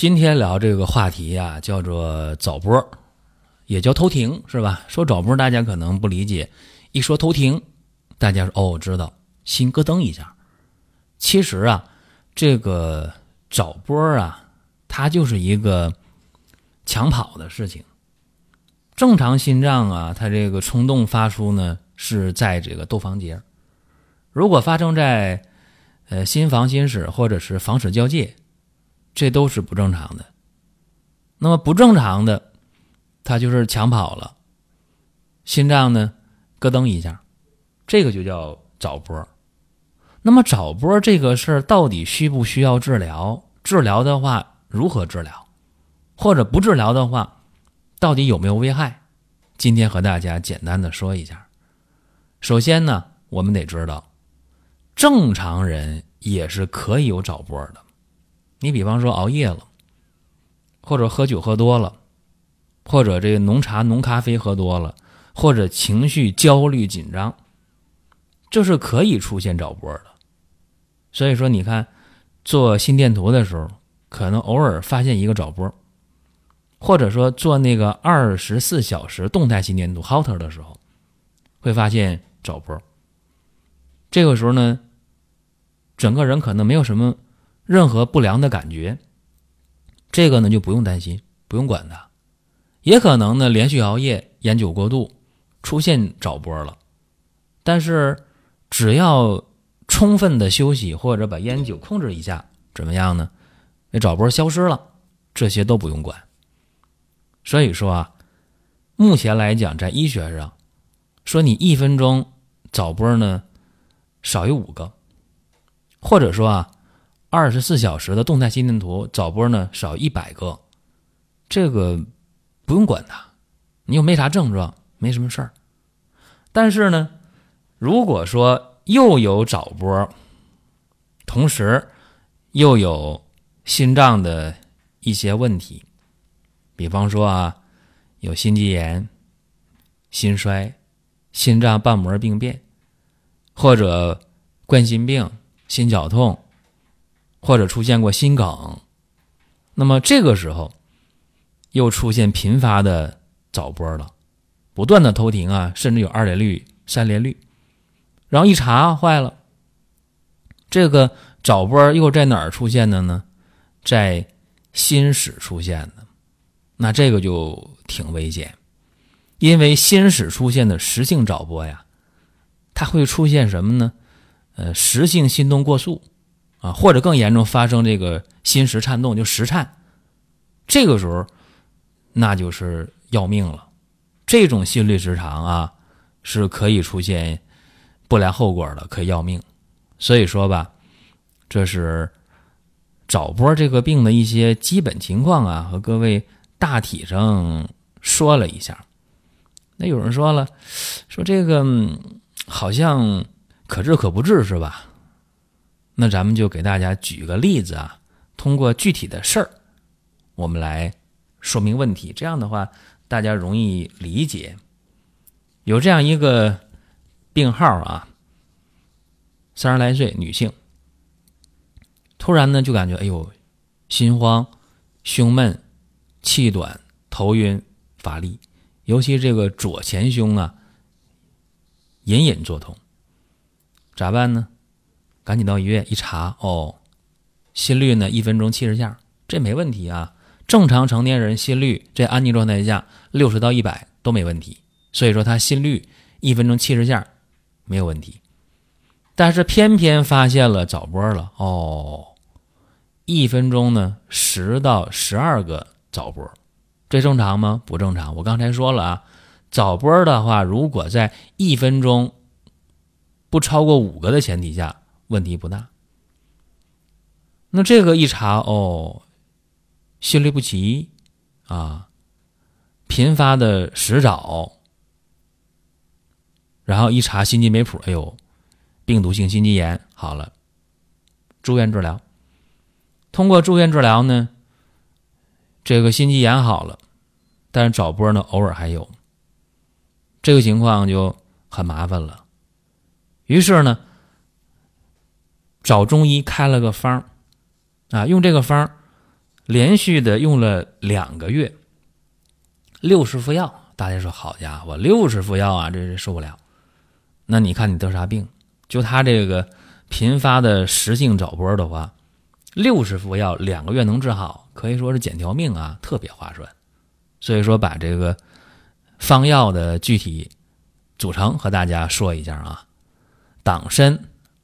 今天聊这个话题啊，叫做早搏，也叫偷停，是吧？说早搏，大家可能不理解。一说偷停，大家说哦，知道，心咯噔一下。其实啊，这个早搏啊，它就是一个抢跑的事情。正常心脏啊，它这个冲动发出呢，是在这个窦房结。如果发生在呃心房心室或者是房室交界。这都是不正常的。那么不正常的，他就是抢跑了，心脏呢咯噔一下，这个就叫早搏。那么早搏这个事儿到底需不需要治疗？治疗的话如何治疗？或者不治疗的话，到底有没有危害？今天和大家简单的说一下。首先呢，我们得知道，正常人也是可以有早搏的。你比方说熬夜了，或者喝酒喝多了，或者这个浓茶浓咖啡喝多了，或者情绪焦虑紧张，这是可以出现早搏的。所以说，你看做心电图的时候，可能偶尔发现一个早搏，或者说做那个二十四小时动态心电图 Holter 的时候，会发现早搏。这个时候呢，整个人可能没有什么。任何不良的感觉，这个呢就不用担心，不用管它。也可能呢连续熬夜、烟酒过度，出现早搏了。但是只要充分的休息或者把烟酒控制一下，怎么样呢？那早搏消失了，这些都不用管。所以说啊，目前来讲，在医学上，说你一分钟早搏呢少于五个，或者说啊。二十四小时的动态心电图早波呢少一百个，这个不用管它，你又没啥症状，没什么事儿。但是呢，如果说又有早波，同时又有心脏的一些问题，比方说啊，有心肌炎、心衰、心脏瓣膜病变，或者冠心病、心绞痛。或者出现过心梗，那么这个时候又出现频发的早搏了，不断的头停啊，甚至有二连率、三连率，然后一查坏了，这个早搏又在哪儿出现的呢？在心室出现的，那这个就挺危险，因为心室出现的实性早搏呀，它会出现什么呢？呃，实性心动过速。啊，或者更严重，发生这个心室颤动，就室颤，这个时候那就是要命了。这种心律失常啊，是可以出现不良后果的，可要命。所以说吧，这是早搏这个病的一些基本情况啊，和各位大体上说了一下。那有人说了，说这个好像可治可不治，是吧？那咱们就给大家举个例子啊，通过具体的事儿，我们来说明问题。这样的话，大家容易理解。有这样一个病号啊，三十来岁女性，突然呢就感觉哎呦，心慌、胸闷、气短、头晕、乏力，尤其这个左前胸啊，隐隐作痛，咋办呢？赶紧到医院一查，哦，心率呢一分钟七十下，这没问题啊。正常成年人心率在安静状态下六十到一百都没问题，所以说他心率一分钟七十下没有问题。但是偏偏发现了早搏了，哦，一分钟呢十到十二个早搏，这正常吗？不正常。我刚才说了啊，早搏的话，如果在一分钟不超过五个的前提下。问题不大。那这个一查哦，心律不齐啊，频发的食早，然后一查心肌酶谱，哎呦，病毒性心肌炎好了，住院治疗。通过住院治疗呢，这个心肌炎好了，但是早波呢偶尔还有，这个情况就很麻烦了。于是呢，找中医开了个方啊，用这个方连续的用了两个月，六十副药。大家说好家伙，六十副药啊，这是受不了。那你看你得啥病？就他这个频发的实性早搏的话。六十副药两个月能治好，可以说是捡条命啊，特别划算。所以说，把这个方药的具体组成和大家说一下啊：党参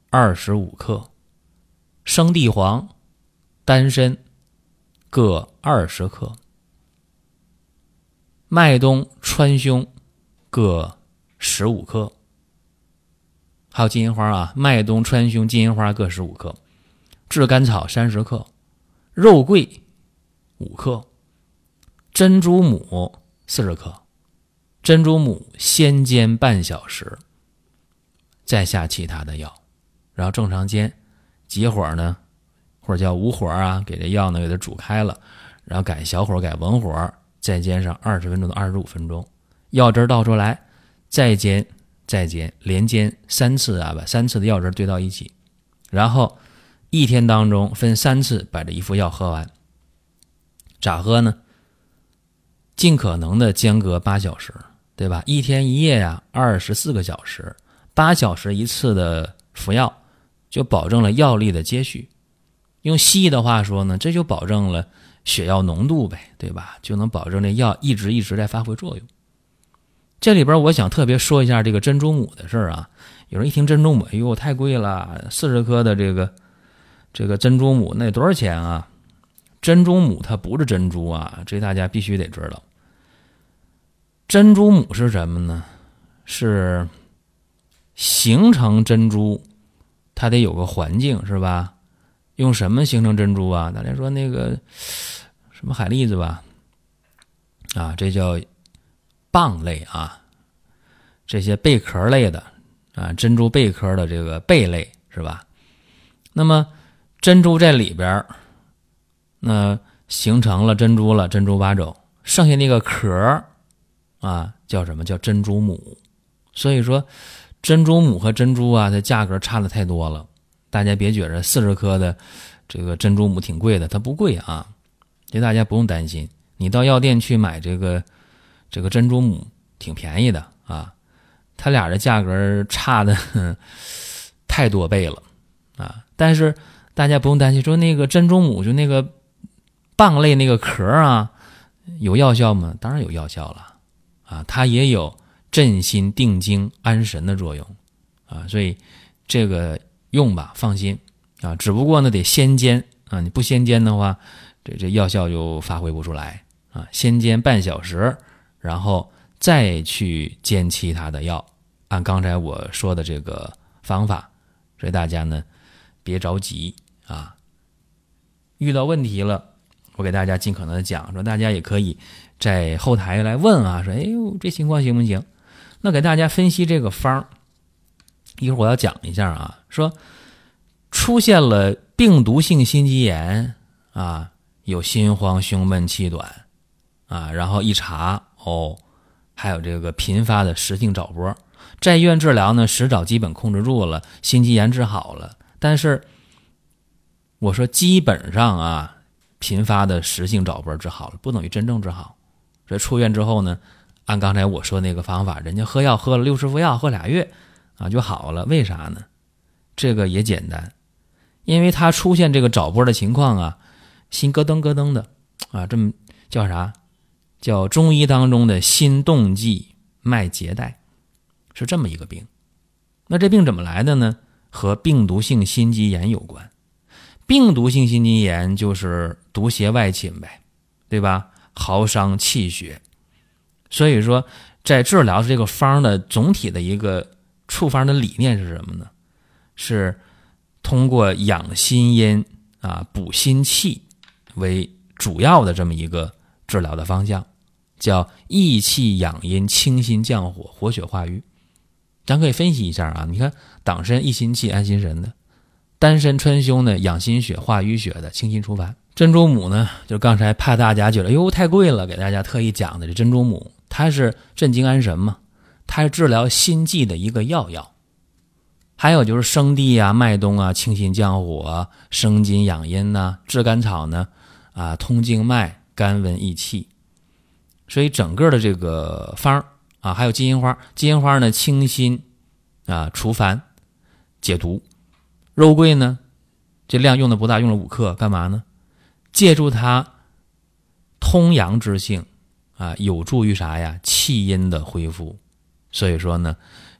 二十五克，生地黄、丹参各二十克，麦冬、川芎各十五克，还有金银花啊，麦冬、川芎、金银花各十五克。炙甘草三十克，肉桂五克，珍珠母四十克，珍珠母先煎半小时，再下其他的药，然后正常煎，急火呢，或者叫无火啊，给这药呢给它煮开了，然后改小火改文火，再煎上二十分钟到二十五分钟，药汁倒出来，再煎再煎，连煎三次啊，把三次的药汁兑到一起，然后。一天当中分三次把这一副药喝完，咋喝呢？尽可能的间隔八小时，对吧？一天一夜呀，二十四个小时，八小时一次的服药，就保证了药力的接续。用西医的话说呢，这就保证了血药浓度呗，对吧？就能保证这药一直一直在发挥作用。这里边我想特别说一下这个珍珠母的事儿啊。有人一听珍珠母，哎呦，太贵了，四十克的这个。这个珍珠母那多少钱啊？珍珠母它不是珍珠啊，这大家必须得知道。珍珠母是什么呢？是形成珍珠，它得有个环境是吧？用什么形成珍珠啊？大家说那个什么海蛎子吧？啊，这叫蚌类啊，这些贝壳类的啊，珍珠贝壳的这个贝类是吧？那么。珍珠在里边那形成了珍珠了，珍珠八种，剩下那个壳啊，叫什么叫珍珠母？所以说，珍珠母和珍珠啊，它价格差的太多了。大家别觉着四十颗的这个珍珠母挺贵的，它不贵啊，这大家不用担心。你到药店去买这个这个珍珠母，挺便宜的啊。它俩的价格差的太多倍了啊，但是。大家不用担心，说那个珍珠母就那个蚌类那个壳啊，有药效吗？当然有药效了啊，它也有镇心定惊安神的作用啊，所以这个用吧，放心啊。只不过呢，得先煎啊，你不先煎的话，这这药效就发挥不出来啊。先煎半小时，然后再去煎其他的药，按刚才我说的这个方法，所以大家呢别着急。啊，遇到问题了，我给大家尽可能的讲，说大家也可以在后台来问啊，说哎呦这情况行不行？那给大家分析这个方儿一会儿我要讲一下啊，说出现了病毒性心肌炎啊，有心慌、胸闷、气短啊，然后一查哦，还有这个频发的实性早搏，在医院治疗呢，实早基本控制住了，心肌炎治好了，但是。我说基本上啊，频发的实性早搏治好了，不等于真正治好。所以出院之后呢，按刚才我说那个方法，人家喝药喝了六十副药，喝俩月啊就好了。为啥呢？这个也简单，因为他出现这个早搏的情况啊，心咯噔咯噔的啊，这么叫啥？叫中医当中的心动悸脉结带，是这么一个病。那这病怎么来的呢？和病毒性心肌炎有关。病毒性心肌炎就是毒邪外侵呗，对吧？耗伤气血，所以说在治疗这个方的总体的一个处方的理念是什么呢？是通过养心阴啊补心气为主要的这么一个治疗的方向，叫益气养阴、清心降火、活血化瘀。咱可以分析一下啊，你看党参益心气、安心神的，丹参川芎呢养心血、化瘀血的、清心除烦。珍珠母呢，就刚才怕大家觉得哟太贵了，给大家特意讲的这珍珠母，它是镇静安神嘛，它是治疗心悸的一个药药。还有就是生地啊、麦冬啊，清心降火、生津养阴呐；炙甘草呢，啊通经脉、甘温益气。所以整个的这个方啊，还有金银花，金银花呢清心啊除烦解毒。肉桂呢，这量用的不大，用了五克，干嘛呢？借助它通阳之性，啊，有助于啥呀？气阴的恢复。所以说呢，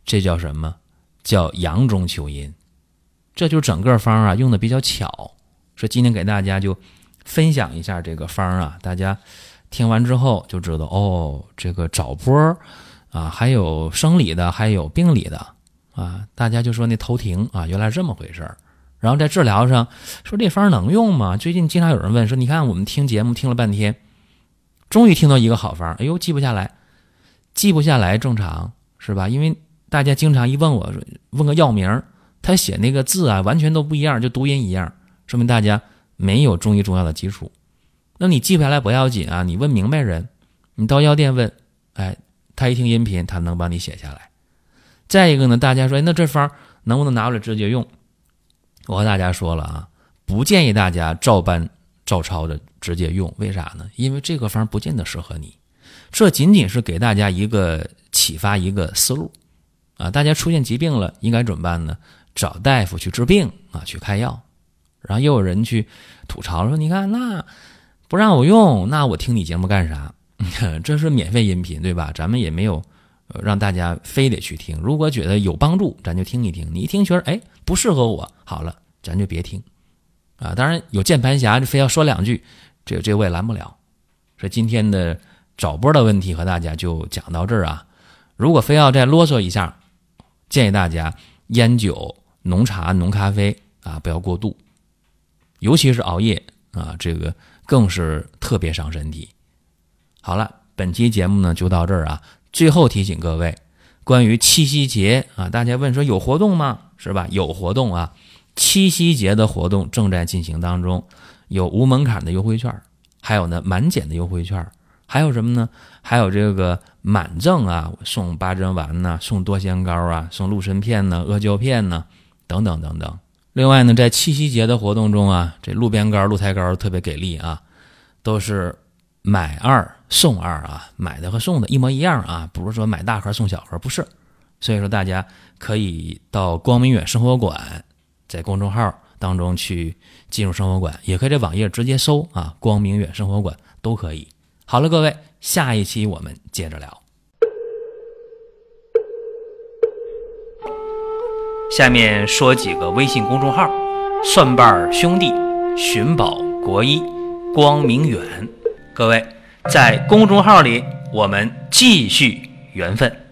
这叫什么？叫阳中求阴。这就整个方啊，用的比较巧。说今天给大家就分享一下这个方啊，大家听完之后就知道哦，这个找波啊，还有生理的，还有病理的啊。大家就说那头停啊，原来是这么回事儿。然后在治疗上，说这方能用吗？最近经常有人问说，你看我们听节目听了半天，终于听到一个好方，哎呦，记不下来，记不下来正常是吧？因为大家经常一问我说，问个药名，他写那个字啊，完全都不一样，就读音一样，说明大家没有中医中药的基础。那你记不下来不要紧啊，你问明白人，你到药店问，哎，他一听音频，他能帮你写下来。再一个呢，大家说，那这方能不能拿过来直接用？我和大家说了啊，不建议大家照搬照抄的直接用，为啥呢？因为这个方不见得适合你，这仅仅是给大家一个启发，一个思路啊。大家出现疾病了，应该怎么办呢？找大夫去治病啊，去开药。然后又有人去吐槽说：“你看那不让我用，那我听你节目干啥？这是免费音频对吧？咱们也没有让大家非得去听。如果觉得有帮助，咱就听一听。你一听觉得哎不适合我，好了。”咱就别听，啊，当然有键盘侠就非要说两句，这这我也拦不了。所以今天的找波的问题和大家就讲到这儿啊。如果非要再啰嗦一下，建议大家烟酒、浓茶、浓咖啡啊不要过度，尤其是熬夜啊，这个更是特别伤身体。好了，本期节目呢就到这儿啊。最后提醒各位，关于七夕节啊，大家问说有活动吗？是吧？有活动啊。七夕节的活动正在进行当中，有无门槛的优惠券，还有呢满减的优惠券，还有什么呢？还有这个满赠啊，送八珍丸呢，送多仙膏啊，送鹿参片呢，阿胶片呢，等等等等。另外呢，在七夕节的活动中啊，这鹿鞭膏、鹿胎膏特别给力啊，都是买二送二啊，买的和送的一模一样啊，不是说买大盒送小盒，不是。所以说大家可以到光明远生活馆。在公众号当中去进入生活馆，也可以在网页直接搜啊“光明远生活馆”都可以。好了，各位，下一期我们接着聊。下面说几个微信公众号：蒜瓣兄弟、寻宝国医、光明远。各位在公众号里，我们继续缘分。